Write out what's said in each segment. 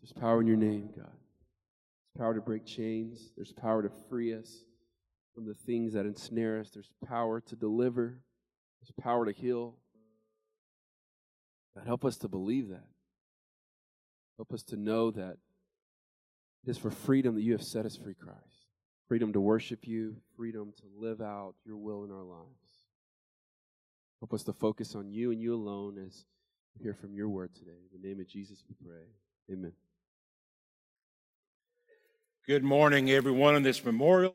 There's power in your name, God. There's power to break chains. There's power to free us from the things that ensnare us. There's power to deliver. There's power to heal. God, help us to believe that. Help us to know that it is for freedom that you have set us free, Christ. Freedom to worship you, freedom to live out your will in our lives. Help us to focus on you and you alone as we hear from your word today. In the name of Jesus we pray. Amen. Good morning, everyone, on this memorial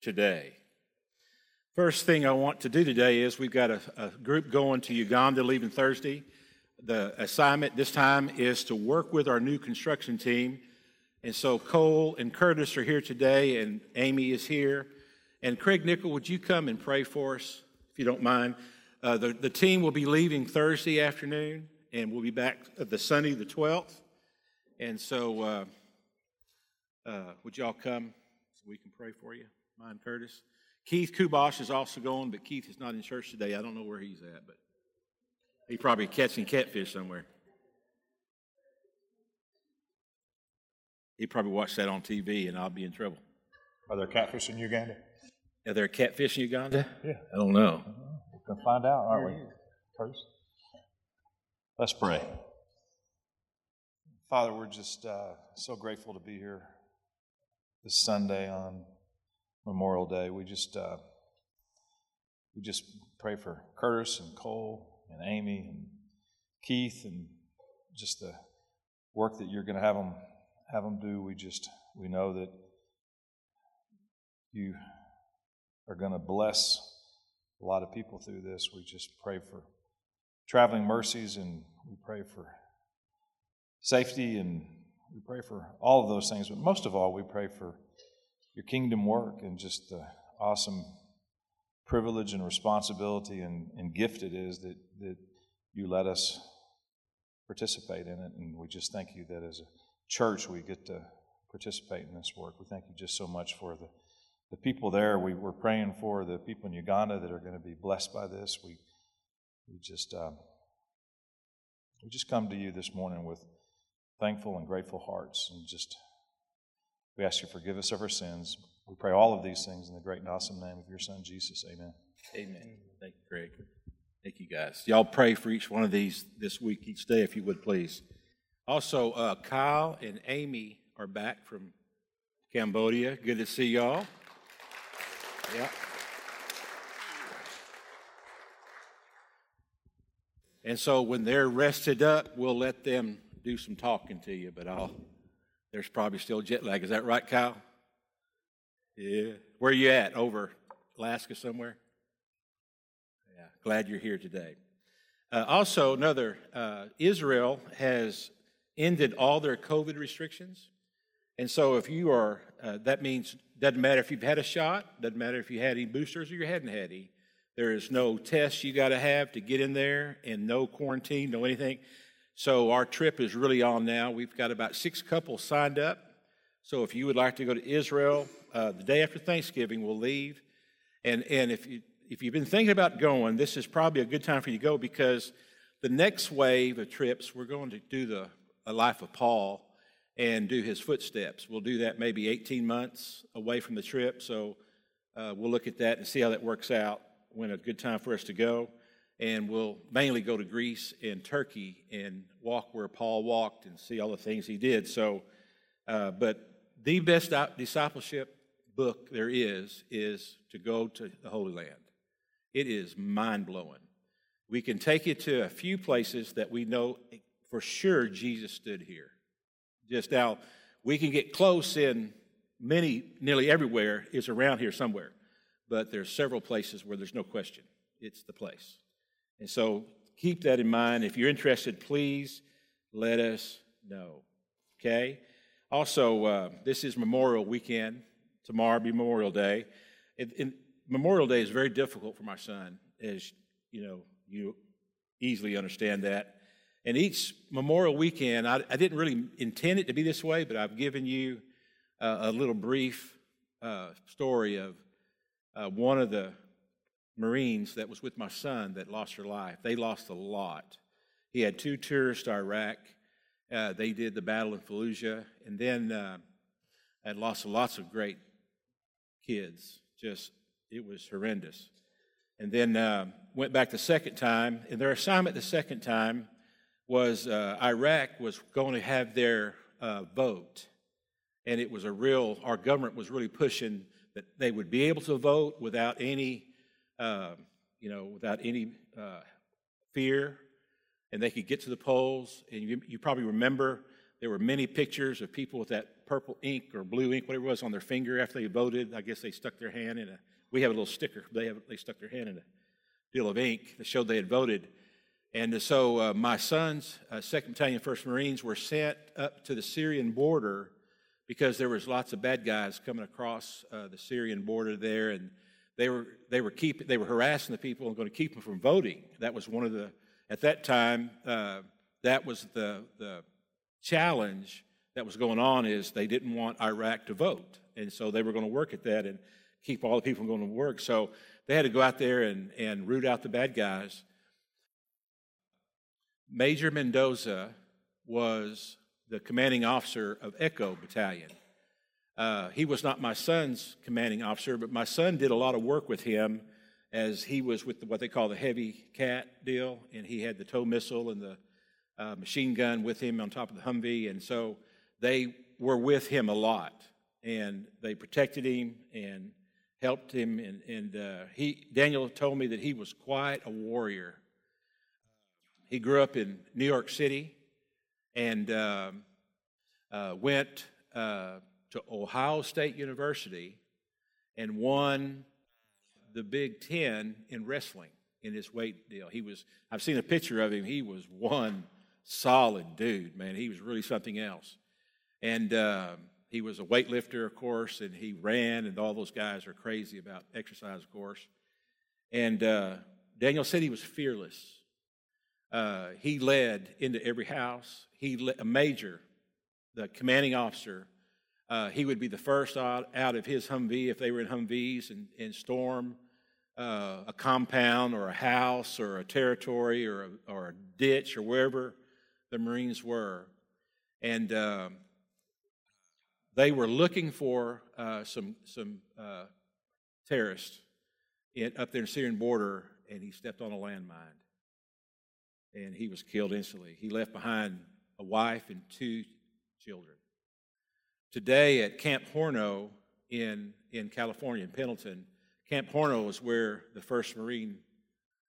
today. First thing I want to do today is we've got a, a, group going to Uganda leaving Thursday. The assignment this time is to work with our new construction team. And so Cole and Curtis are here today, and Amy is here. And Craig Nickel, would you come and pray for us, if you don't mind? Uh, the, the team will be leaving Thursday afternoon, and we'll be back the Sunday, the 12th. And so, uh, uh, would y'all come so we can pray for you? Mind Curtis? Keith Kubosh is also going, but Keith is not in church today. I don't know where he's at, but he's probably catching catfish somewhere. He probably watched that on TV, and I'll be in trouble. Are there catfish in Uganda? Are there catfish in Uganda? Yeah. I don't know. We're going to find out, aren't we? First. Let's pray. Father, we're just uh, so grateful to be here this Sunday on Memorial Day. We just uh, we just pray for Curtis and Cole and Amy and Keith and just the work that you're going to have them have them do. We just we know that you are going to bless a lot of people through this. We just pray for traveling mercies and we pray for safety and we pray for all of those things. But most of all, we pray for your kingdom work and just the awesome privilege and responsibility and, and gift it is that, that you let us participate in it. And we just thank you that as a church we get to participate in this work. We thank you just so much for the, the people there. We were praying for the people in Uganda that are going to be blessed by this. We, we just um, we just come to you this morning with thankful and grateful hearts and just we ask you to forgive us of our sins. We pray all of these things in the great and awesome name of your son Jesus. Amen. Amen. Thank you, Greg. Thank you, guys. Y'all pray for each one of these this week, each day, if you would, please. Also, uh, Kyle and Amy are back from Cambodia. Good to see y'all. Yeah. And so when they're rested up, we'll let them do some talking to you, but I'll there's probably still jet lag. Is that right, Kyle? Yeah. Where are you at? Over Alaska somewhere? Yeah. Glad you're here today. Uh, also, another uh, Israel has ended all their COVID restrictions. And so, if you are, uh, that means, doesn't matter if you've had a shot, doesn't matter if you had any boosters or you hadn't had any. There is no test you got to have to get in there and no quarantine, no anything. So our trip is really on now. We've got about six couples signed up. So if you would like to go to Israel, uh, the day after Thanksgiving, we'll leave. And, and if, you, if you've been thinking about going, this is probably a good time for you to go because the next wave of trips, we're going to do the a life of Paul and do his footsteps. We'll do that maybe 18 months away from the trip. So uh, we'll look at that and see how that works out when a good time for us to go and we'll mainly go to Greece and Turkey and walk where Paul walked and see all the things he did. So, uh, but the best discipleship book there is is to go to the Holy Land. It is mind blowing. We can take you to a few places that we know for sure Jesus stood here. Just now, we can get close in many, nearly everywhere is around here somewhere, but there's several places where there's no question. It's the place. And so keep that in mind. If you're interested, please let us know. Okay? Also, uh, this is Memorial Weekend. Tomorrow be Memorial Day. It, it, Memorial Day is very difficult for my son, as you know, you easily understand that. And each Memorial Weekend, I, I didn't really intend it to be this way, but I've given you uh, a little brief uh, story of uh, one of the Marines that was with my son that lost her life. They lost a lot. He had two tours to Iraq, Uh, they did the battle in Fallujah, and then uh, had lost lots of great kids. Just it was horrendous. And then uh, went back the second time, and their assignment the second time was uh, Iraq was going to have their uh, vote, and it was a real. Our government was really pushing that they would be able to vote without any, uh, you know, without any uh, fear, and they could get to the polls. And you, you probably remember there were many pictures of people with that purple ink or blue ink, whatever it was, on their finger after they voted. I guess they stuck their hand in a. We have a little sticker. They have they stuck their hand in a deal of ink that showed they had voted. And so uh, my sons, uh, 2nd Battalion, 1st Marines, were sent up to the Syrian border because there was lots of bad guys coming across uh, the Syrian border there, and they were they were keep they were harassing the people and going to keep them from voting. That was one of the at that time uh, that was the the challenge that was going on is they didn't want Iraq to vote, and so they were going to work at that and keep all the people going to work. So they had to go out there and and root out the bad guys. Major Mendoza was the commanding officer of Echo Battalion. Uh, he was not my son's commanding officer, but my son did a lot of work with him as he was with the, what they call the heavy CAAT deal, and he had the TOW missile and the uh, machine gun with him on top of the Humvee, and so they were with him a lot, and they protected him and helped him, and, and uh, he Daniel told me that he was quite a warrior. He grew up in New York City and uh, uh, went uh, to Ohio State University and won the Big Ten in wrestling in his weight deal. He was, I've seen a picture of him. He was one solid dude, man. He was really something else. And uh, he was a weightlifter, of course, and he ran, and all those guys are crazy about exercise, of course. And uh, Daniel said he was fearless. Uh, he led into every house. He led, a major, the commanding officer. Uh, he would be the first out, out of his Humvee if they were in Humvees and, and storm uh, a compound or a house or a territory or a, or a ditch or wherever the Marines were. And um, they were looking for uh, some, some uh, terrorists in, up there in the Syrian border, and he stepped on a landmine and he was killed instantly. He left behind a wife and two children. Today at Camp Horno in, in California, in Pendleton, Camp Horno is where the 1st Marine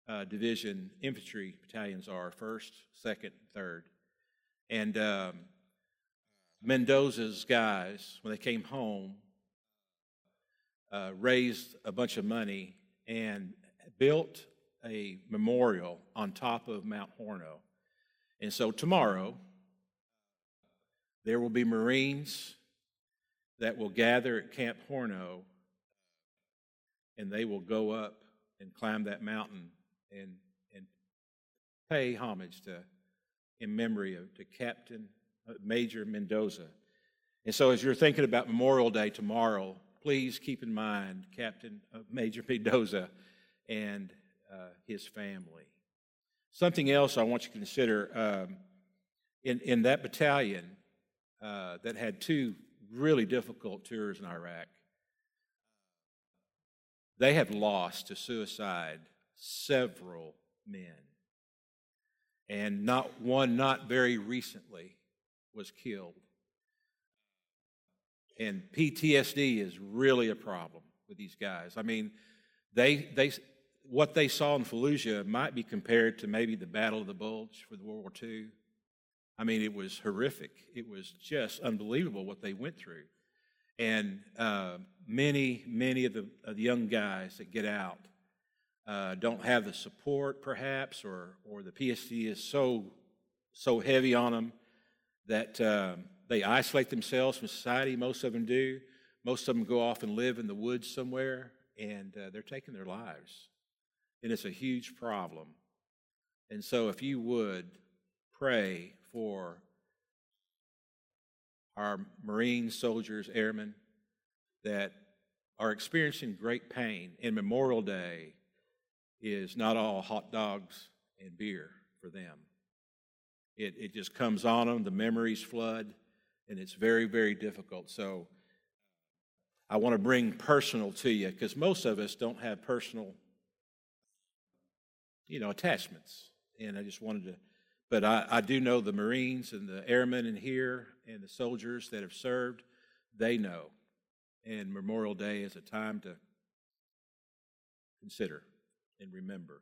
uh, Division infantry battalions are 1st, 2nd, 3rd. And um, Mendoza's guys, when they came home, uh, raised a bunch of money and built a memorial on top of Mount Horno. And so tomorrow, there will be Marines that will gather at Camp Horno and they will go up and climb that mountain and, and pay homage to, in memory of to Captain uh, Major Mendoza. And so, as you're thinking about Memorial Day tomorrow, please keep in mind Captain uh, Major Mendoza and uh, his family. Something else I want you to consider um, in, in that battalion uh, that had two really difficult tours in Iraq, they have lost to suicide several men. And not one, not very recently, was killed. And PTSD is really a problem with these guys. I mean, they, they, what they saw in Fallujah might be compared to maybe the Battle of the Bulge for the World War II. I mean, it was horrific. It was just unbelievable what they went through. And uh, many, many of the, of the, young guys that get out uh, don't have the support, perhaps, or, or the PSD is so, so heavy on them that uh, they isolate themselves from society. Most of them do. Most of them go off and live in the woods somewhere, and uh, they're taking their lives and it's a huge problem. And so, if you would pray for our Marine soldiers, airmen that are experiencing great pain, and Memorial Day is not all hot dogs and beer for them. it, it just comes on them, the memories flood, and it's very, very difficult. So I want to bring personal to you because most of us don't have personal, you know, attachments. And I just wanted to, but I, I do know the Marines and the airmen in here and the soldiers that have served, they know. And Memorial Day is a time to consider and remember.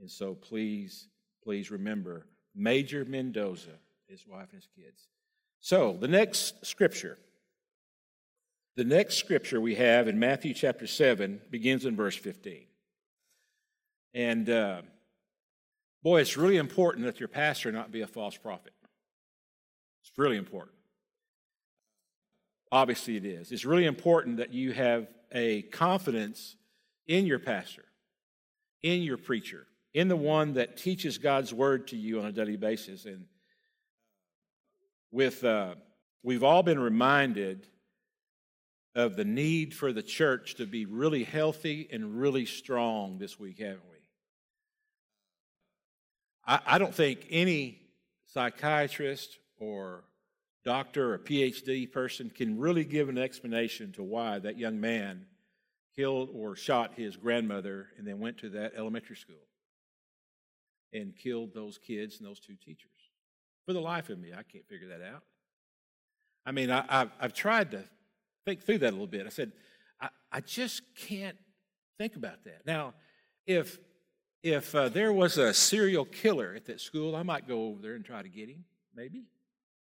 And so please, please remember Major Mendoza, his wife and his kids. So the next scripture, the next scripture we have in Matthew chapter 7 begins in verse 15. And uh, boy, it's really important that your pastor not be a false prophet. It's really important. Obviously, it is. It's really important that you have a confidence in your pastor, in your preacher, in the one that teaches God's word to you on a daily basis. And with, uh, we've all been reminded of the need for the church to be really healthy and really strong this week, haven't we? I, I don't think any psychiatrist or doctor or PhD person can really give an explanation to why that young man killed or shot his grandmother and then went to that elementary school and killed those kids and those two teachers. For the life of me, I can't figure that out. I mean, I, have I've tried to think through that a little bit. I said, I, I just can't think about that. Now, if if uh, there was a serial killer at that school, I might go over there and try to get him. Maybe,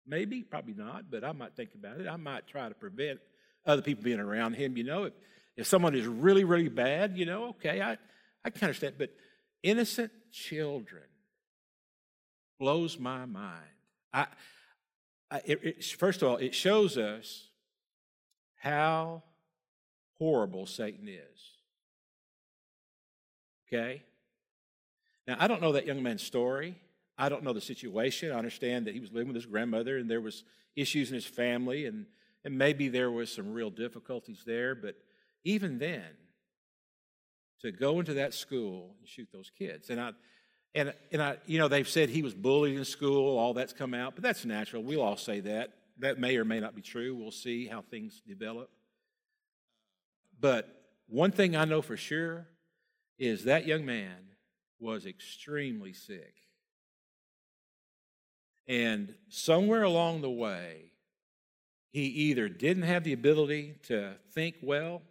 maybe, probably not. But I might think about it. I might try to prevent other people being around him. You know, if if someone is really, really bad, you know, okay, I I can understand. But innocent children blows my mind. I, I it, it, first of all, it shows us how horrible Satan is. Okay? Now, I don't know that young man's story. I don't know the situation. I understand that he was living with his grandmother and there was issues in his family and, and maybe there was some real difficulties there. But even then, to go into that school and shoot those kids. And I, and, and I, you know, they've said he was bullied in school, all that's come out, but that's natural. We'll all say that. That may or may not be true. We'll see how things develop. But one thing I know for sure is that young man was extremely sick. And somewhere along the way, he either didn't have the ability to think well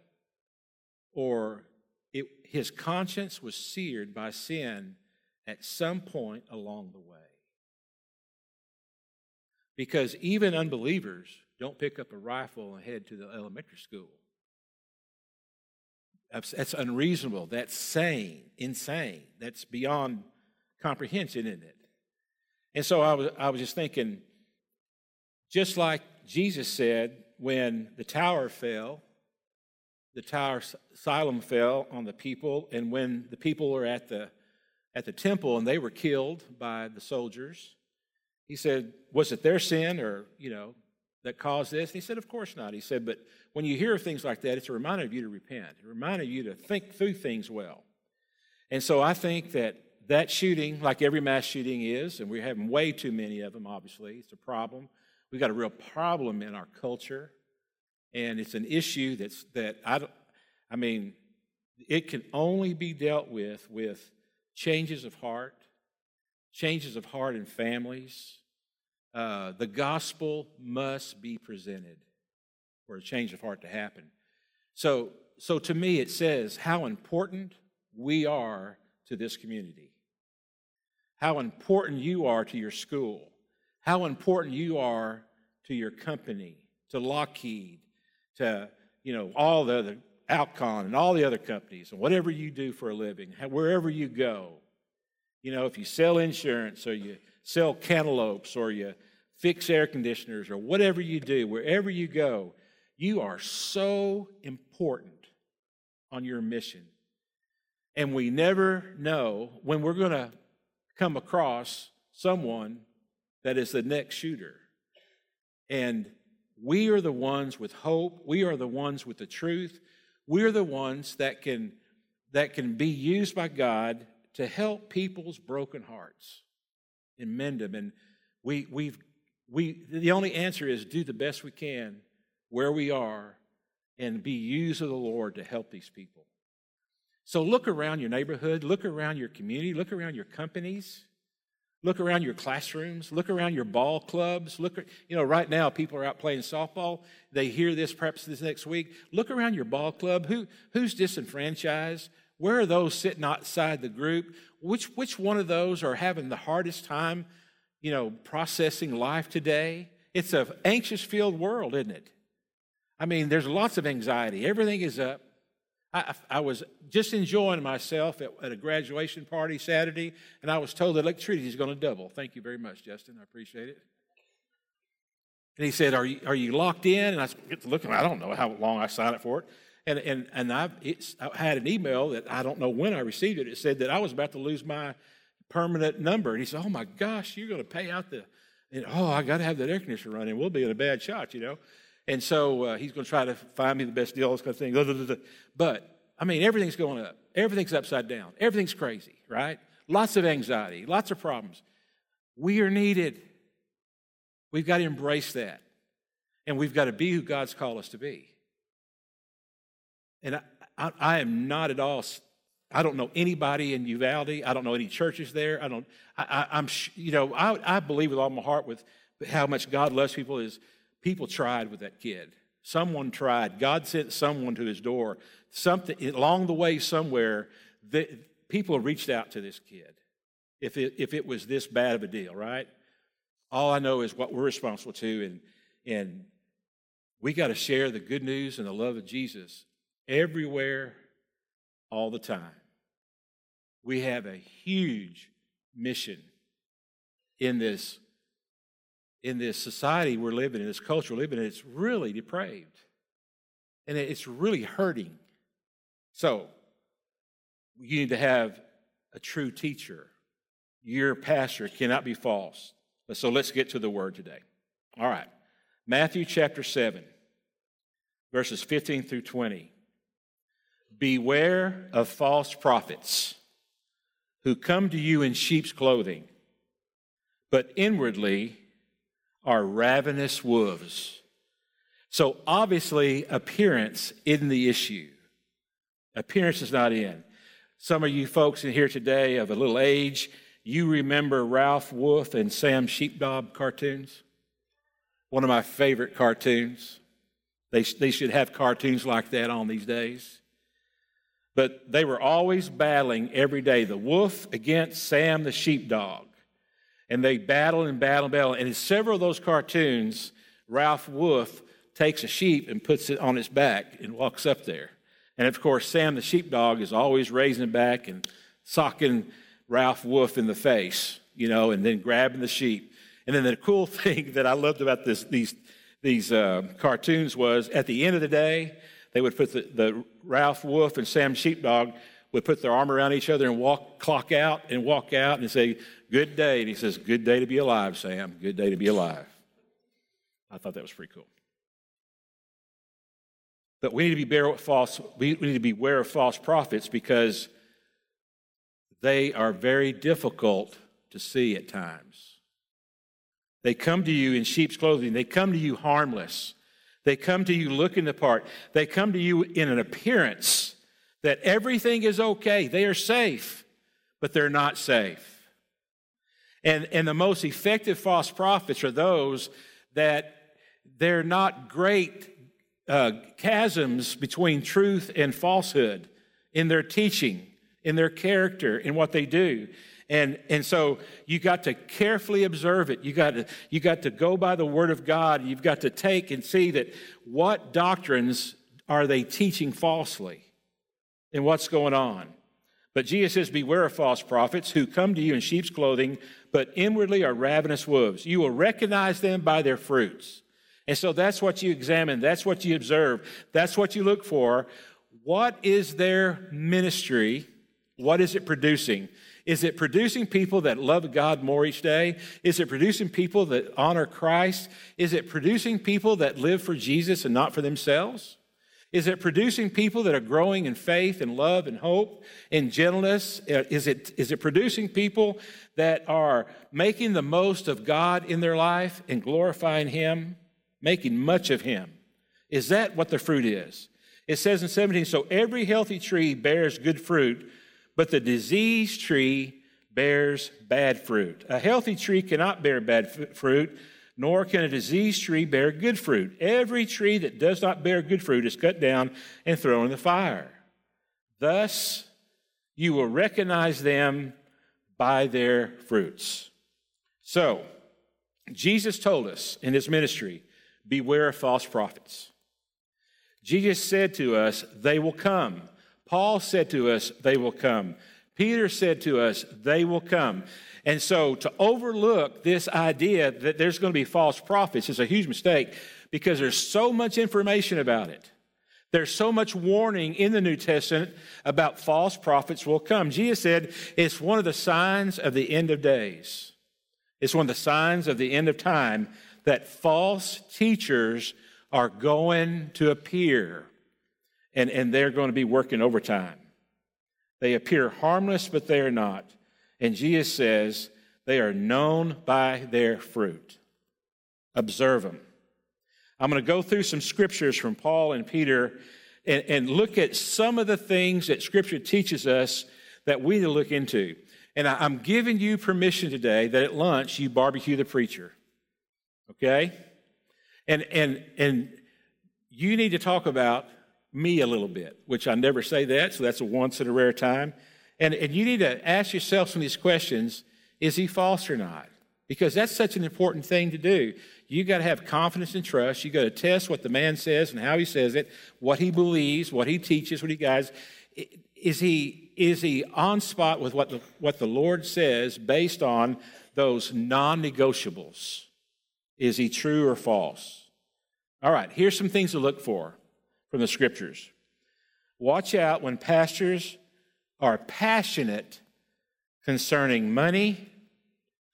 or it, his conscience was seared by sin at some point along the way. Because even unbelievers don't pick up a rifle and head to the elementary school. That's, unreasonable. That's sane, insane. That's beyond comprehension, isn't it? And so I was, I was just thinking, just like Jesus said when the tower fell, the tower Siloam fell on the people, and when the people were at the at the temple and they were killed by the soldiers, he said, "Was it their sin, or you know, that caused this?" And he said, "Of course not." He said, "But when you hear things like that, it's a reminder of you to repent, a reminder of you to think through things well." And so I think that that shooting, like every mass shooting is, and we're having way too many of them. Obviously, it's a problem. We've got a real problem in our culture and it's an issue that's that I I mean, it can only be dealt with with changes of heart, changes of heart in families. Uh, the gospel must be presented for a change of heart to happen. So, so to me, it says how important we are to this community, how important you are to your school, how important you are to your company, to Lockheed, to, you know, all the other, Alcon and all the other companies, and whatever you do for a living, wherever you go. You know, if you sell insurance or you sell cantaloupes or you fix air conditioners or whatever you do, wherever you go, you are so important on your mission. And we never know when we're going to come across someone that is the next shooter. And we are the ones with hope. We are the ones with the truth. We are the ones that can, that can be used by God to help people's broken hearts and mend them. And We, we've, we, the only answer is do the best we can where we are and be used of the Lord to help these people. So look around your neighborhood, look around your community, look around your companies, look around your classrooms, look around your ball clubs. Look, you know, right now people are out playing softball. They hear this perhaps this next week. Look around your ball club. Who, who's disenfranchised? Where are those sitting outside the group? Which, which one of those are having the hardest time, you know, processing life today? It's an anxious filled world, isn't it? I mean, there's lots of anxiety. Everything is up. I, I was just enjoying myself at, at, a graduation party Saturday, and I was told that electricity is going to double. Thank you very much, Justin. I appreciate it. And he said, Are you, are you locked in? And I get to looking, I don't know how long I signed up for it. And, and, and I've, I had an email that I don't know when I received it. It said that I was about to lose my permanent number. And he said, Oh my gosh, you're going to pay out the, and, oh, I got to have that air conditioner running. We'll be in a bad shot, you know. And so uh, he's going to try to find me the best deal, this kind of thing. But, I mean, everything's going up. Everything's upside down. Everything's crazy, right? Lots of anxiety, lots of problems. We are needed. We've got to embrace that. And we've got to be who God's called us to be. And I, I, I am not at all I don't know anybody in Uvalde. I don't know any churches there. I don't. I, am you know. I, I believe with all my heart with how much God loves people is People tried with that kid. Someone tried. God sent someone to his door. Something along the way somewhere, the, people reached out to this kid. If it, if it was this bad of a deal, right? All I know is what we're responsible to, and and we got to share the good news and the love of Jesus everywhere, all the time. We have a huge mission in this in this society we're living in, this culture we're living in, it's really depraved. And it's really hurting. So, you need to have a true teacher. Your pastor cannot be false. So, let's get to the word today. All right. Matthew chapter 7, verses 15 through 20. Beware of false prophets who come to you in sheep's clothing, but inwardly are ravenous wolves. So obviously, appearance isn't the issue. Appearance is not in. Some of you folks in here today of a little age, you remember Ralph Wolf and Sam Sheepdog cartoons? One of my favorite cartoons. They, they should have cartoons like that on these days. But they were always battling every day the wolf against Sam the sheepdog and they battle and battle and battle. And in several of those cartoons, Ralph Wolf takes a sheep and puts it on its back and walks up there. And of course, Sam the sheepdog is always raising back and socking Ralph Wolf in the face, you know, and then grabbing the sheep. And then the cool thing that I loved about this, these, these uh, cartoons was at the end of the day, they would put the, the Ralph Wolf and Sam Sheepdog would put their arm around each other and walk, clock out and walk out and say, Good day. And he says, Good day to be alive, Sam. Good day to be alive. I thought that was pretty cool. But we need to be beware of false, we need to beware of false prophets because they are very difficult to see at times. They come to you in sheep's clothing. They come to you harmless. They come to you looking the part. They come to you in an appearance that everything is okay. They are safe, but they're not safe. And, and the most effective false prophets are those that they're not great uh, chasms between truth and falsehood in their teaching, in their character, in what they do. And, and so you got to carefully observe it. You got to, you got to go by the word of God. You've got to take and see that what doctrines are they teaching falsely and what's going on. But Jesus says, Beware of false prophets who come to you in sheep's clothing, but inwardly are ravenous wolves. You will recognize them by their fruits. And so that's what you examine, that's what you observe, that's what you look for. What is their ministry? What is it producing? Is it producing people that love God more each day? Is it producing people that honor Christ? Is it producing people that live for Jesus and not for themselves? Is it producing people that are growing in faith and love and hope and gentleness? Uh, is it, is it producing people that are making the most of God in their life and glorifying Him, making much of Him? Is that what the fruit is? It says in 17, so every healthy tree bears good fruit, but the diseased tree bears bad fruit. A healthy tree cannot bear bad f- fruit, nor can a diseased tree bear good fruit. Every tree that does not bear good fruit is cut down and thrown in the fire. Thus, you will recognize them by their fruits. So, Jesus told us in his ministry beware of false prophets. Jesus said to us, They will come. Paul said to us, They will come. Peter said to us, They will come. And so to overlook this idea that there's going to be false prophets is a huge mistake because there's so much information about it. There's so much warning in the New Testament about false prophets will come. Jesus said it's one of the signs of the end of days. It's one of the signs of the end of time that false teachers are going to appear and, and they're going to be working overtime. They appear harmless, but they are not. And Jesus says they are known by their fruit. Observe them. I'm going to go through some scriptures from Paul and Peter and, and look at some of the things that Scripture teaches us that we need to look into. And I, I'm giving you permission today that at lunch you barbecue the preacher. Okay? And, and, and you need to talk about me a little bit, which I never say that, so that's a once in a rare time. And, and you need to ask yourself some of these questions is he false or not? Because that's such an important thing to do. You got to have confidence and trust. You got to test what the man says and how he says it, what he believes, what he teaches, what he guides. Is he, is he on spot with what the, what the Lord says based on those non negotiables? Is he true or false? All right, here's some things to look for from the scriptures. Watch out when pastors are passionate concerning money,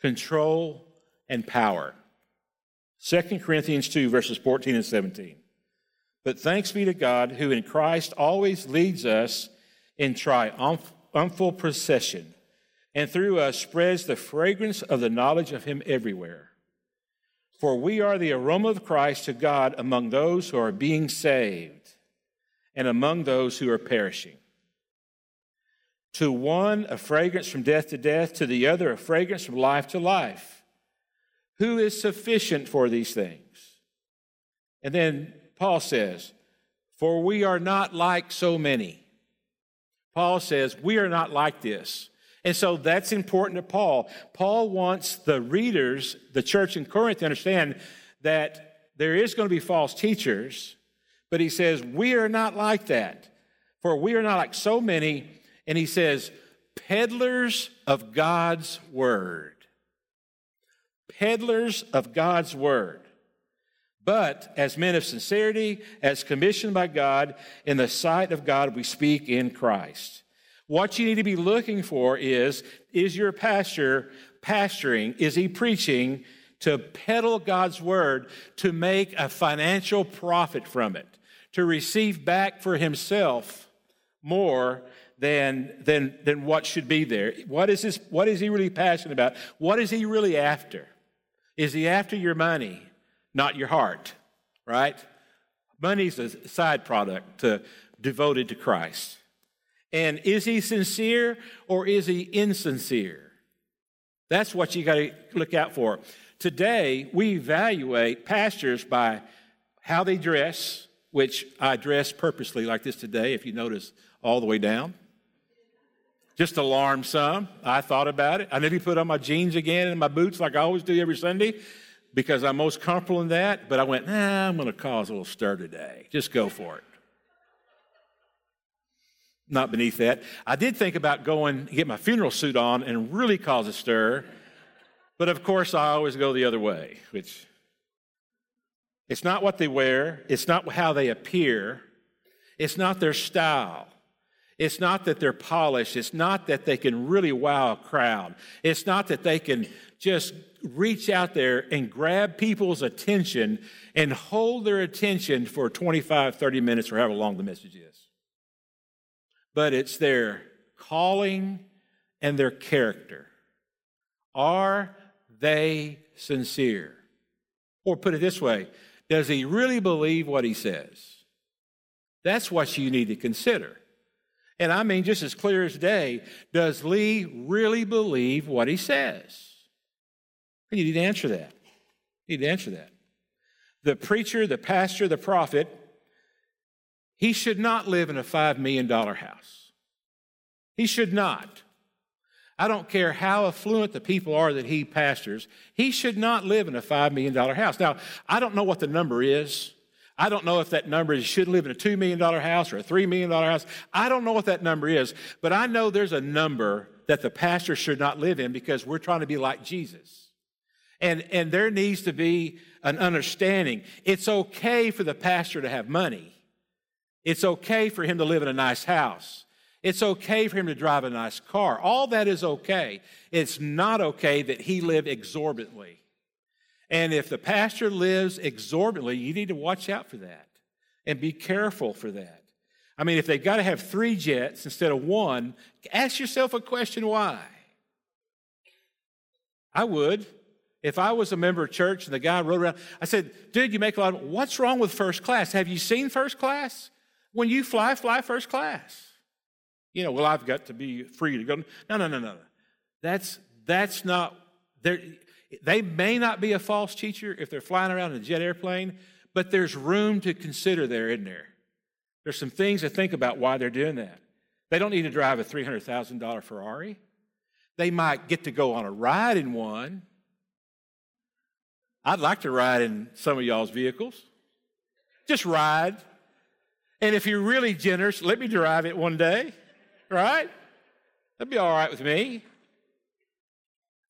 control, and power. 2 Corinthians 2, verses 14 and 17. But thanks be to God who in Christ always leads us in triumphal procession, and through us spreads the fragrance of the knowledge of Him everywhere. For we are the aroma of Christ to God among those who are being saved and among those who are perishing. To one, a fragrance from death to death, to the other, a fragrance from life to life. Who is sufficient for these things? And then Paul says, For we are not like so many. Paul says, We are not like this. And so that's important to Paul. Paul wants the readers, the church in Corinth, to understand that there is going to be false teachers, but he says, We are not like that. For we are not like so many. And he says, peddlers of God's word. Peddlers of God's word. But as men of sincerity, as commissioned by God, in the sight of God, we speak in Christ. What you need to be looking for is is your pastor pastoring? Is he preaching to peddle God's word to make a financial profit from it? To receive back for himself more than, than, than what should be there. What is, this, what is he really passionate about? What is he really after? Is he after your money, not your heart, right? Money's a side product to, devoted to Christ. And is he sincere or is he insincere? That's what you got to look out for. Today, we evaluate pastors by how they dress, which I dress purposely like this today, if you notice all the way down. Just alarm some. I thought about it. I nearly put on my jeans again and my boots like I always do every Sunday because I'm most comfortable in that. But I went, nah, I'm going to cause a little stir today. Just go for it. Not beneath that. I did think about going get my funeral suit on and really cause a stir. But of course, I always go the other way, which it's not what they wear, it's not how they appear, it's not their style. It's not that they're polished. It's not that they can really wow a crowd. It's not that they can just reach out there and grab people's attention and hold their attention for 25, 30 minutes or however long the message is. But it's their calling and their character. Are they sincere? Or put it this way does he really believe what he says? That's what you need to consider. And I mean, just as clear as day, does Lee really believe what he says? You need to answer that. You need to answer that. The preacher, the pastor, the prophet, he should not live in a $5 million house. He should not. I don't care how affluent the people are that he pastors, he should not live in a $5 million house. Now, I don't know what the number is. I don't know if that number is should live in a $2 million house or a $3 million house. I don't know what that number is, but I know there's a number that the pastor should not live in because we're trying to be like Jesus. And, and there needs to be an understanding. It's okay for the pastor to have money. It's okay for him to live in a nice house. It's okay for him to drive a nice car. All that is okay. It's not okay that he live exorbitantly. And if the pastor lives exorbitantly, you need to watch out for that and be careful for that. I mean, if they've got to have three jets instead of one, ask yourself a question why? I would. If I was a member of church and the guy rode around, I said, dude, you make a lot of, what's wrong with first class? Have you seen first class? When you fly, fly first class. You know, well, I've got to be free to go. No, no, no, no. That's, that's not, there. They may not be a false teacher if they're flying around in a jet airplane, but there's room to consider there, isn't there? There's some things to think about why they're doing that. They don't need to drive a $300,000 Ferrari. They might get to go on a ride in one. I'd like to ride in some of y'all's vehicles. Just ride. And if you're really generous, let me drive it one day, right? That'd be all right with me.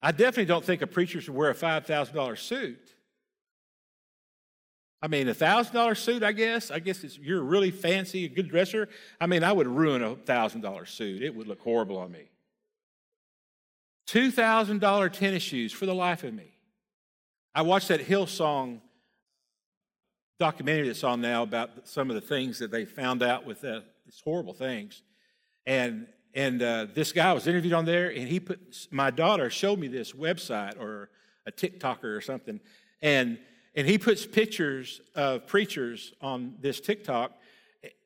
I definitely don't think a preacher should wear a $5,000 suit. I mean, a $1,000 suit, I guess. I guess you're really fancy, a good dresser. I mean, I would ruin a $1,000 suit. It would look horrible on me. $2,000 tennis shoes for the life of me. I watched that Hillsong documentary that's on now about some of the things that they found out with that, these horrible things. And and uh, this guy was interviewed on there, and he put my daughter showed me this website or a TikToker or something, and and he puts pictures of preachers on this TikTok,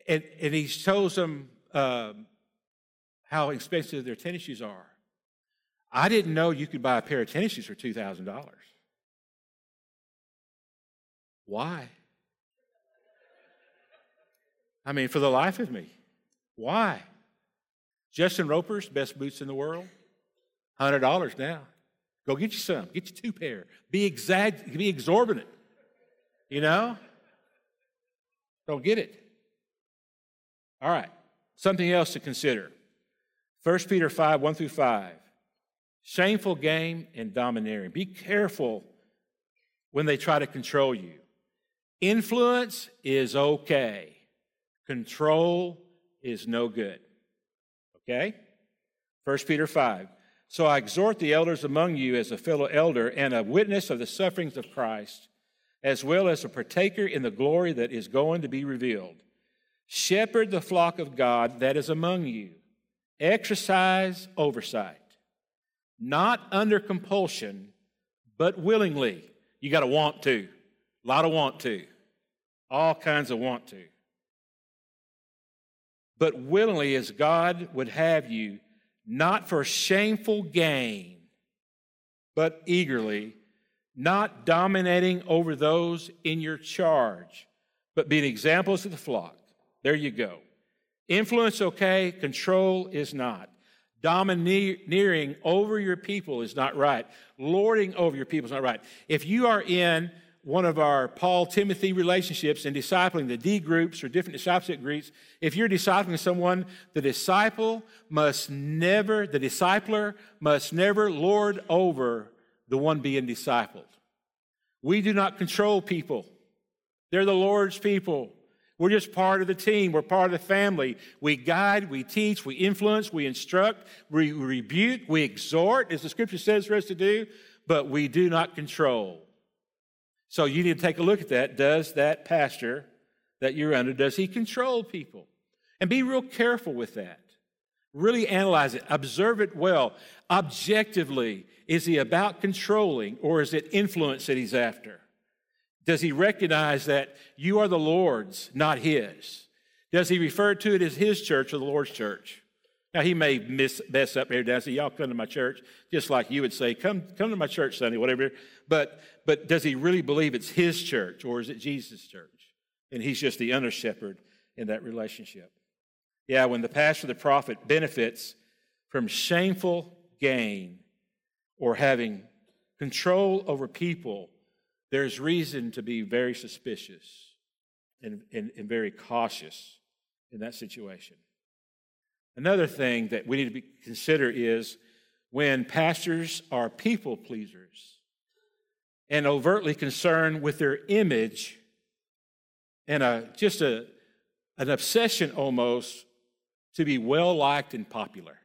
and, and he shows them uh, how expensive their tennis shoes are. I didn't know you could buy a pair of tennis shoes for two thousand dollars. Why? I mean, for the life of me, why? Justin Roper's best boots in the world, $100 now. Go get you some. Get you two pair. Be, exag- be exorbitant. You know? Don't get it. All right. Something else to consider. 1 Peter 5, 1 through 5. Shameful game and domineering. Be careful when they try to control you. Influence is okay. Control is no good. Okay? 1 Peter 5. So I exhort the elders among you as a fellow elder and a witness of the sufferings of Christ, as well as a partaker in the glory that is going to be revealed. Shepherd the flock of God that is among you. Exercise oversight, not under compulsion, but willingly. You got to want to. A lot of want to. All kinds of want to but willingly as God would have you, not for shameful gain, but eagerly, not dominating over those in your charge, but being examples of the flock. There you go. Influence, okay, control is not. Domineering over your people is not right. Lording over your people is not right. If you are in one of our Paul Timothy relationships in discipling the D groups or different discipleship groups, if you're discipling someone, the disciple must never, the discipler must never lord over the one being discipled. We do not control people. They're the Lord's people. We're just part of the team. We're part of the family. We guide, we teach, we influence, we instruct, we rebuke, we exhort, as the scripture says for us to do, but we do not control. So you need to take a look at that. Does that pastor that you're under, does he control people? And be real careful with that. Really analyze it, observe it well. Objectively, is he about controlling or is it influence that he's after? Does he recognize that you are the Lord's, not his? Does he refer to it as his church or the Lord's church? Now, he may miss, mess up here and say, Y'all come to my church, just like you would say, Come, come to my church Sunday, whatever. But, but does he really believe it's his church or is it Jesus' church? And he's just the under shepherd in that relationship. Yeah, when the pastor, the prophet, benefits from shameful gain or having control over people, there's reason to be very suspicious and, and, and very cautious in that situation. Another thing that we need to be, consider is when pastors are people pleasers and overtly concerned with their image and a, just a, an obsession almost to be well liked and popular.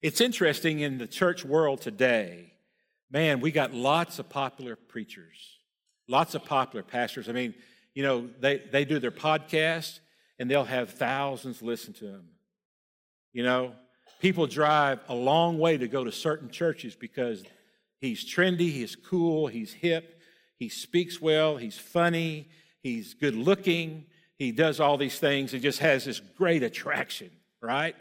It's interesting in the church world today, man, we got lots of popular preachers, lots of popular pastors. I mean, you know, they, they do their podcast and they'll have thousands listen to them. You know, people drive a long way to go to certain churches because he's trendy, he's cool, he's hip, he speaks well, he's funny, he's good looking, he does all these things, he just has this great attraction, right?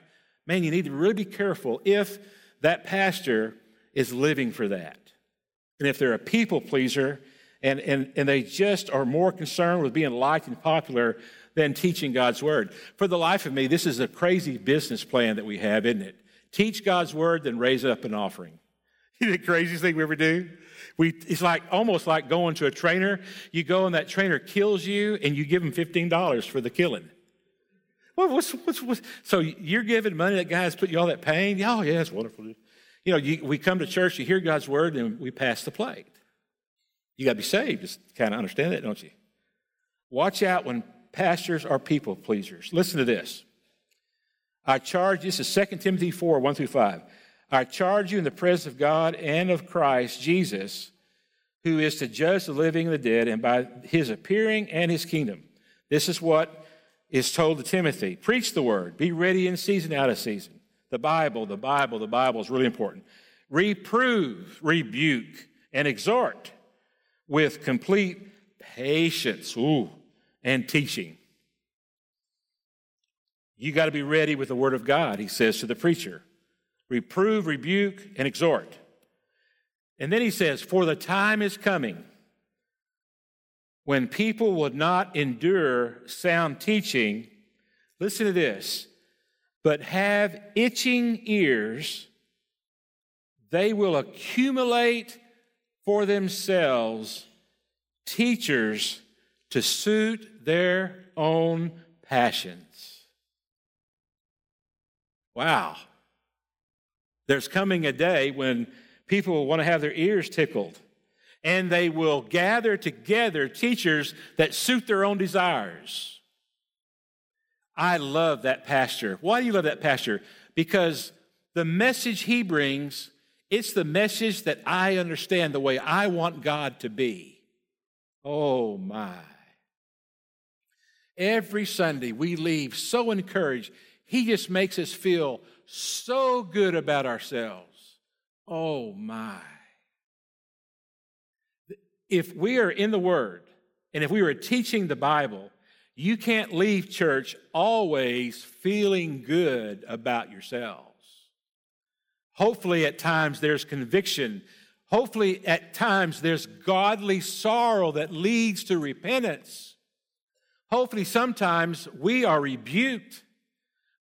Man, you need to really be careful if that pastor is living for that. And if they're a people pleaser and, and, and they just are more concerned with being liked and popular than teaching God's word. For the life of me, this is a crazy business plan that we have, isn't it? Teach God's word, then raise up an offering. The craziest thing we ever do? We, it's like almost like going to a trainer. You go and that trainer kills you, and you give him fifteen dollars for the killing. Well, what's, what's, what's, so you're giving money that guy's put you all that pain? Oh, yeah, it's wonderful. You know, you, we come to church, you hear God's word, and we pass the plate. You got to be saved Just kind of understand that, don't you? Watch out when pastors are people pleasers. Listen to this. I charge, this is 2 Timothy 4 1 through 5. I charge you in the presence of God and of Christ Jesus, who is to judge the living and the dead, and by his appearing and his kingdom. This is what is told to Timothy Preach the word, be ready in season, out of season. The Bible, the Bible, the Bible is really important. Reprove, rebuke, and exhort with complete patience. Ooh, and teaching. You got to be ready with the word of God, he says to the preacher. Reprove, rebuke, and exhort. And then he says, For the time is coming when people will not endure sound teaching. Listen to this, but have itching ears. They will accumulate for themselves teachers to suit their own passions. Wow. There's coming a day when people will want to have their ears tickled and they will gather together teachers that suit their own desires. I love that pastor. Why do you love that pastor? Because the message he brings, it's the message that I understand the way I want God to be. Oh my. Every Sunday we leave so encouraged. He just makes us feel so good about ourselves. Oh my. If we are in the Word and if we are teaching the Bible, you can't leave church always feeling good about yourselves. Hopefully, at times there's conviction. Hopefully, at times there's godly sorrow that leads to repentance. Hopefully, sometimes we are rebuked.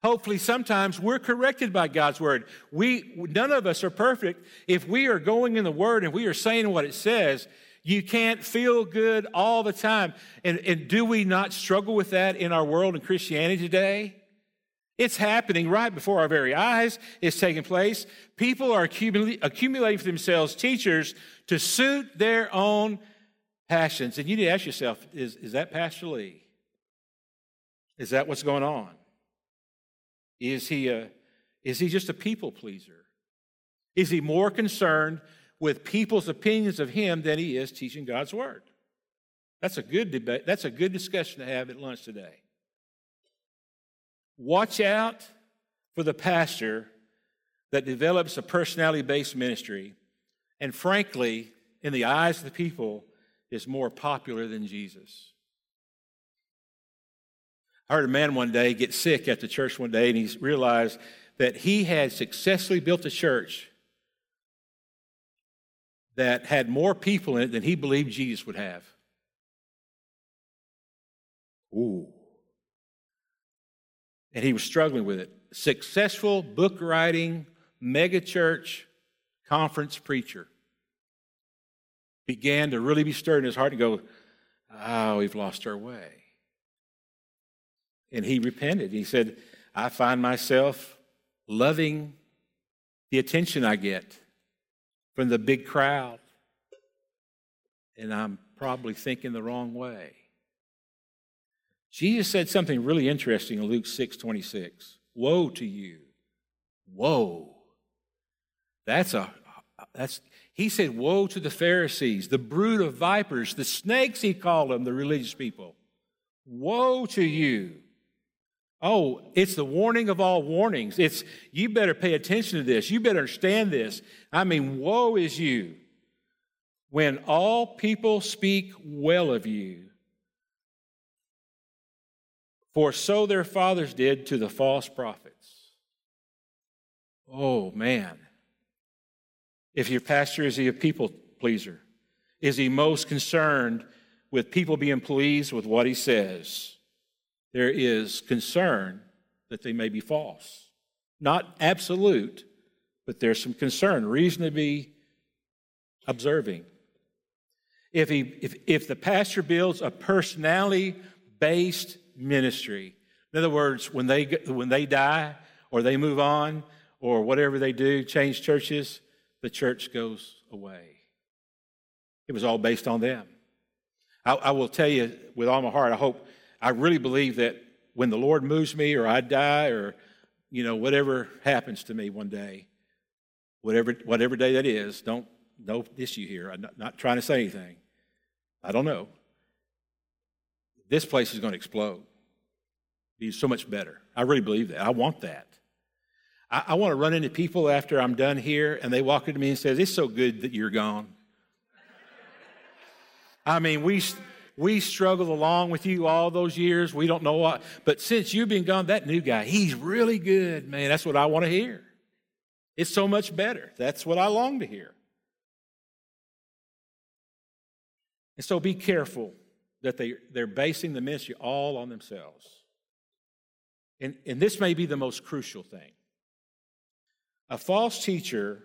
Hopefully, sometimes we're corrected by God's word. We, none of us are perfect. If we are going in the word and we are saying what it says, you can't feel good all the time. And, and do we not struggle with that in our world and Christianity today? It's happening right before our very eyes. It's taking place. People are accumulating for themselves teachers to suit their own passions. And you need to ask yourself is, is that Pastor Lee? Is that what's going on? Is he, a, is he just a people pleaser? Is he more concerned with people's opinions of him than he is teaching God's word? That's a good debate. That's a good discussion to have at lunch today. Watch out for the pastor that develops a personality based ministry and, frankly, in the eyes of the people, is more popular than Jesus. I heard a man one day get sick at the church one day, and he realized that he had successfully built a church that had more people in it than he believed Jesus would have. Ooh. And he was struggling with it. Successful book writing, mega church, conference preacher. Began to really be stirred in his heart and go, Oh, we've lost our way. And he repented. He said, I find myself loving the attention I get from the big crowd. And I'm probably thinking the wrong way. Jesus said something really interesting in Luke 6 26. Woe to you. Woe. That's a that's he said, Woe to the Pharisees, the brood of vipers, the snakes, he called them, the religious people. Woe to you. Oh, it's the warning of all warnings. It's you better pay attention to this. You better understand this. I mean, woe is you when all people speak well of you. For so their fathers did to the false prophets. Oh, man. If your pastor is he a people pleaser? Is he most concerned with people being pleased with what he says? There is concern that they may be false. Not absolute, but there's some concern, reason to be observing. If, he, if, if the pastor builds a personality based ministry, in other words, when they, when they die or they move on or whatever they do, change churches, the church goes away. It was all based on them. I, I, will tell you with all my heart, I hope, I really believe that when the Lord moves me or I die or, you know, whatever happens to me one day, whatever, whatever day that is, don't, no issue here. I'm not, not trying to say anything. I don't know. This place is going to explode. Be so much better. I really believe that. I want that. I, I want to run into people after I'm done here and they walk into me and says, It's so good that you're gone. I mean, we we struggled along with you all those years. We don't know what, but since you've been gone, that new guy, he's really good, man. That's what I want to hear. It's so much better. That's what I long to hear. And so be careful that they, they're basing the ministry all on themselves. And, and this may be the most crucial thing. A false teacher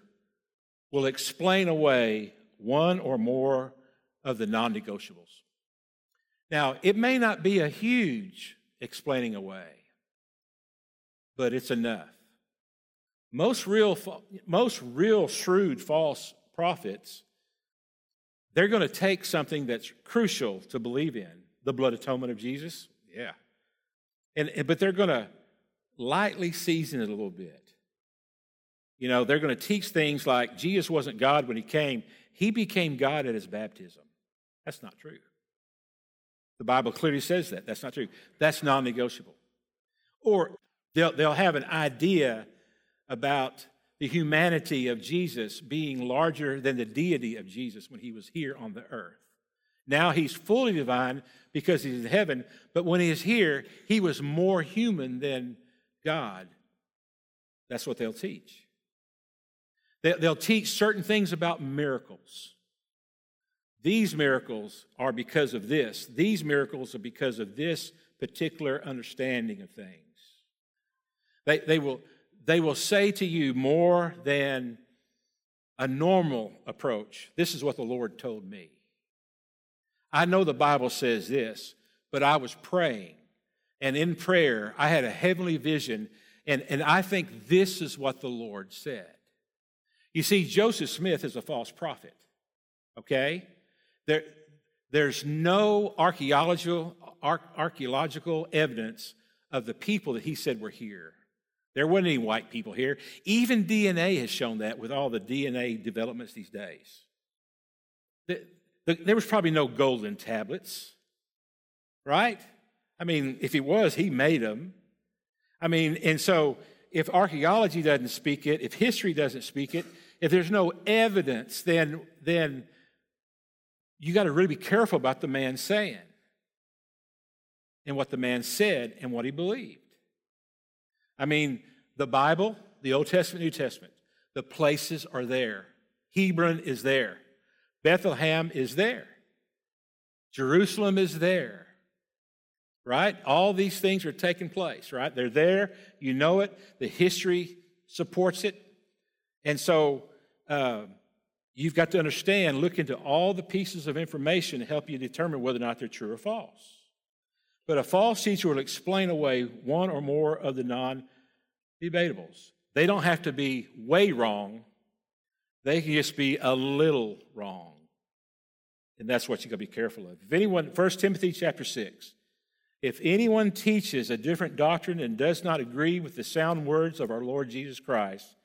will explain away one or more of the non negotiables. Now, it may not be a huge explaining away, but it's enough. Most real, most real shrewd false prophets, they're going to take something that's crucial to believe in the blood atonement of Jesus. Yeah. And, but they're going to lightly season it a little bit. You know, they're going to teach things like Jesus wasn't God when he came, he became God at his baptism. That's not true. The Bible clearly says that. That's not true. That's non negotiable. Or they'll, they'll have an idea about the humanity of Jesus being larger than the deity of Jesus when he was here on the earth. Now he's fully divine because he's in heaven, but when he is here, he was more human than God. That's what they'll teach. They'll teach certain things about miracles. These miracles are because of this. These miracles are because of this particular understanding of things. They, they, will, they will say to you more than a normal approach. This is what the Lord told me. I know the Bible says this, but I was praying, and in prayer, I had a heavenly vision, and, and I think this is what the Lord said. You see, Joseph Smith is a false prophet, okay? There, there's no archaeological, archaeological evidence of the people that he said were here. There weren't any white people here. Even DNA has shown that with all the DNA developments these days. There was probably no golden tablets, right? I mean, if he was, he made them. I mean, and so if archaeology doesn't speak it, if history doesn't speak it, if there's no evidence, then, then you got to really be careful about the man saying and what the man said and what he believed. I mean, the Bible, the Old Testament, New Testament, the places are there. Hebron is there. Bethlehem is there. Jerusalem is there. Right? All these things are taking place, right? They're there. You know it. The history supports it. And so uh, you've got to understand, look into all the pieces of information to help you determine whether or not they're true or false. But a false teacher will explain away one or more of the non debatables. They don't have to be way wrong, they can just be a little wrong. And that's what you got to be careful of. If anyone, 1 Timothy chapter 6, if anyone teaches a different doctrine and does not agree with the sound words of our Lord Jesus Christ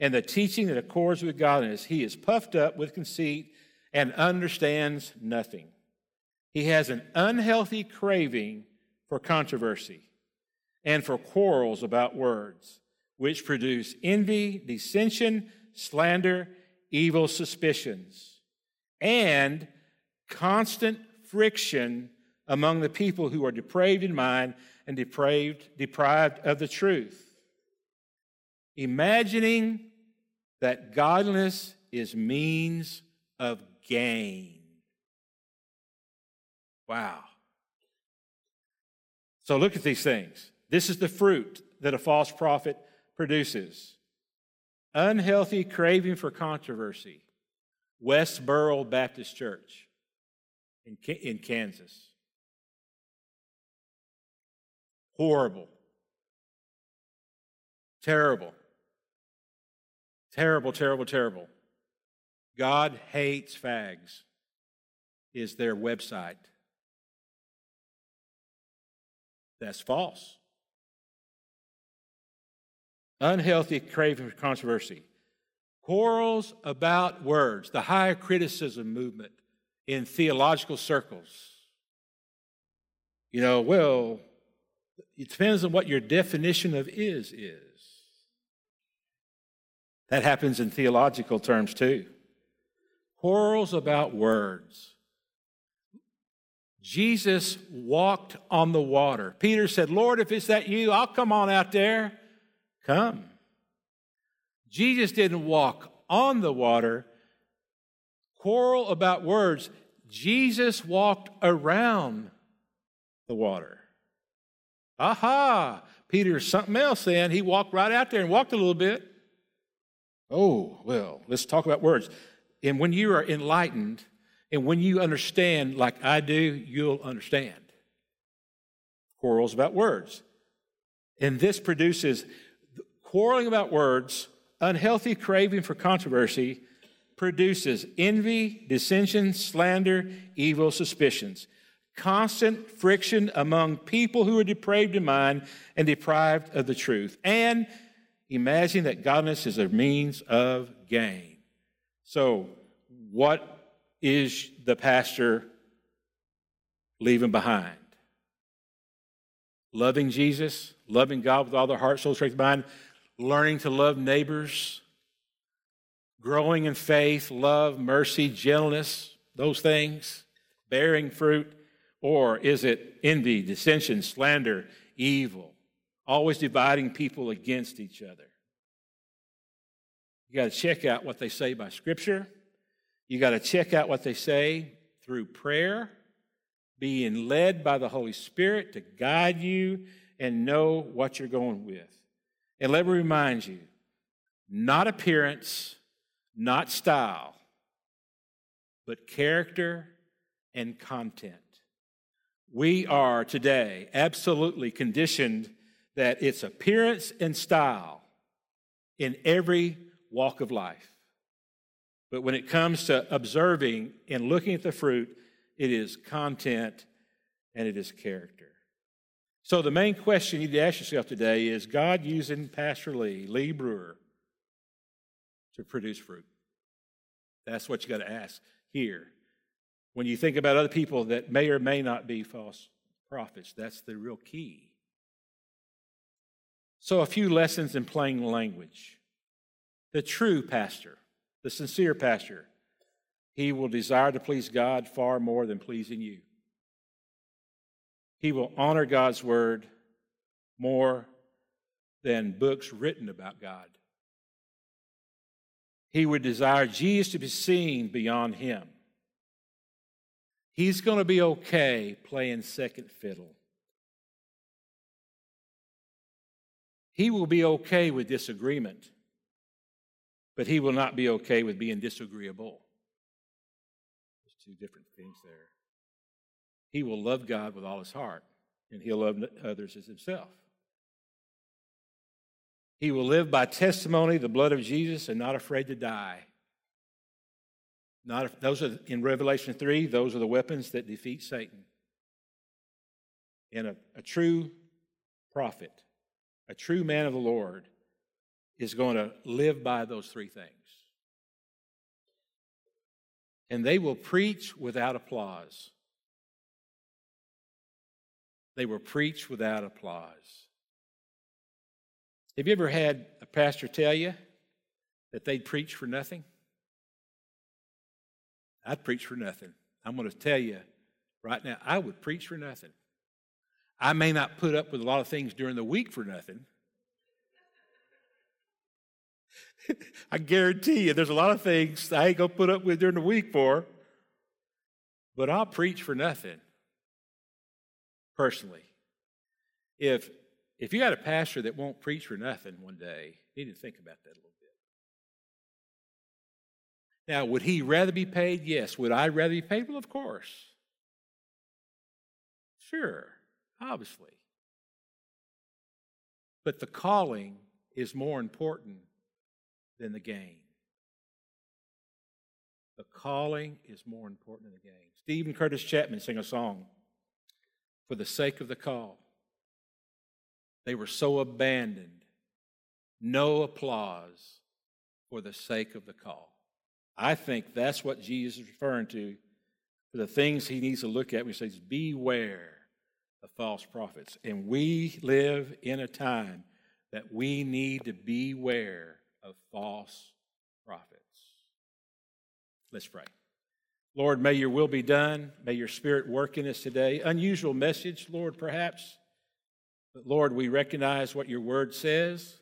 and the teaching that accords with godliness, he is puffed up with conceit and understands nothing. He has an unhealthy craving for controversy and for quarrels about words, which produce envy, dissension, slander, evil suspicions, and constant friction among the people who are depraved in mind and depraved, deprived of the truth. Imagining that godliness is means of gain. Wow. So look at these things. This is the fruit that a false prophet produces unhealthy craving for controversy. Westboro Baptist Church in, in Kansas. Horrible. Terrible. Terrible, terrible, terrible. God hates fags, is their website. That's false. Unhealthy craving for controversy. Quarrels about words, the higher criticism movement in theological circles. You know, well, it depends on what your definition of is is. That happens in theological terms too. Quarrels about words. Jesus walked on the water. Peter said, Lord, if it's that you, I'll come on out there. Come. Jesus didn't walk on the water, quarrel about words. Jesus walked around the water. Aha! Peter's something else then. He walked right out there and walked a little bit. Oh, well, let's talk about words. And when you are enlightened and when you understand like I do, you'll understand. Quarrels about words. And this produces quarreling about words, unhealthy craving for controversy, produces envy, dissension, slander, evil suspicions constant friction among people who are depraved in mind and deprived of the truth, and imagining that godliness is a means of gain. So, what is the pastor leaving behind? Loving Jesus, loving God with all their heart, soul, strength, mind, learning to love neighbors, growing in faith, love, mercy, gentleness, those things, bearing fruit or is it envy, dissension, slander, evil? Always dividing people against each other. You got to check out what they say by Scripture. You got to check out what they say through prayer, being led by the Holy Spirit to guide you and know what you're going with. And let me remind you not appearance, not style, but character and content. We are today absolutely conditioned that it's appearance and style in every walk of life. But when it comes to observing and looking at the fruit, it is content and it is character. So, the main question you need to ask yourself today is God using Pastor Lee, Lee Brewer, to produce fruit? That's what you got to ask here. When you think about other people that may or may not be false prophets, that's the real key. So, a few lessons in plain language. The true pastor, the sincere pastor, he will desire to please God far more than pleasing you. He will honor God's word more than books written about God. He would desire Jesus to be seen beyond him. He's going to be okay playing second fiddle. He will be okay with disagreement, but he will not be okay with being disagreeable. There's two different things there he will love God with all his heart, and he'll love others as himself. He will live by testimony, the blood of Jesus, and not afraid to die. Not those are in Revelation 3, those are the weapons that defeat Satan. And a, a true prophet, a true man of the Lord, is going to live by those three things. And they will preach without applause. They will preach without applause. Have you ever had a pastor tell you that they'd preach for nothing? I'd preach for nothing. I'm going to tell you right now, I would preach for nothing. I may not put up with a lot of things during the week for nothing. I guarantee you, there's a lot of things I ain't to put up with during the week for, but I'll preach for nothing personally. If if you got a pastor that won't preach for nothing one day, you need to think about that a little bit. Now, would he rather be paid? Yes. Would I rather be paid? Well, of course. Sure, obviously. But the calling is more important than the gain. The calling is more important than the gain. Steven Curtis Chapman sang a song for the sake of the call. They were so abandoned. No applause for the sake of the call. I think that's what Jesus is referring to for the things he needs to look at when he says, Beware of false prophets. And we live in a time that we need to beware of false prophets. Let's pray. Lord, may your will be done. May your spirit work in us today. Unusual message, Lord, perhaps. But Lord, we recognize what your word says.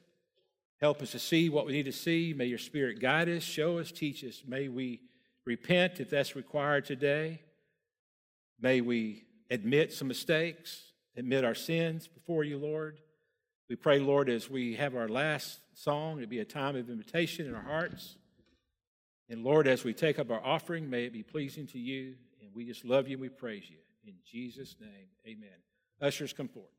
Help us to see what we need to see. May your spirit guide us, show us, teach us. May we repent if that's required today. May we admit some mistakes, admit our sins before you, Lord. We pray, Lord, as we have our last song, it be a time of invitation in our hearts. And Lord, as we take up our offering, may it be pleasing to you. And we just love you and we praise you. In Jesus' name, amen. Ushers, come forward.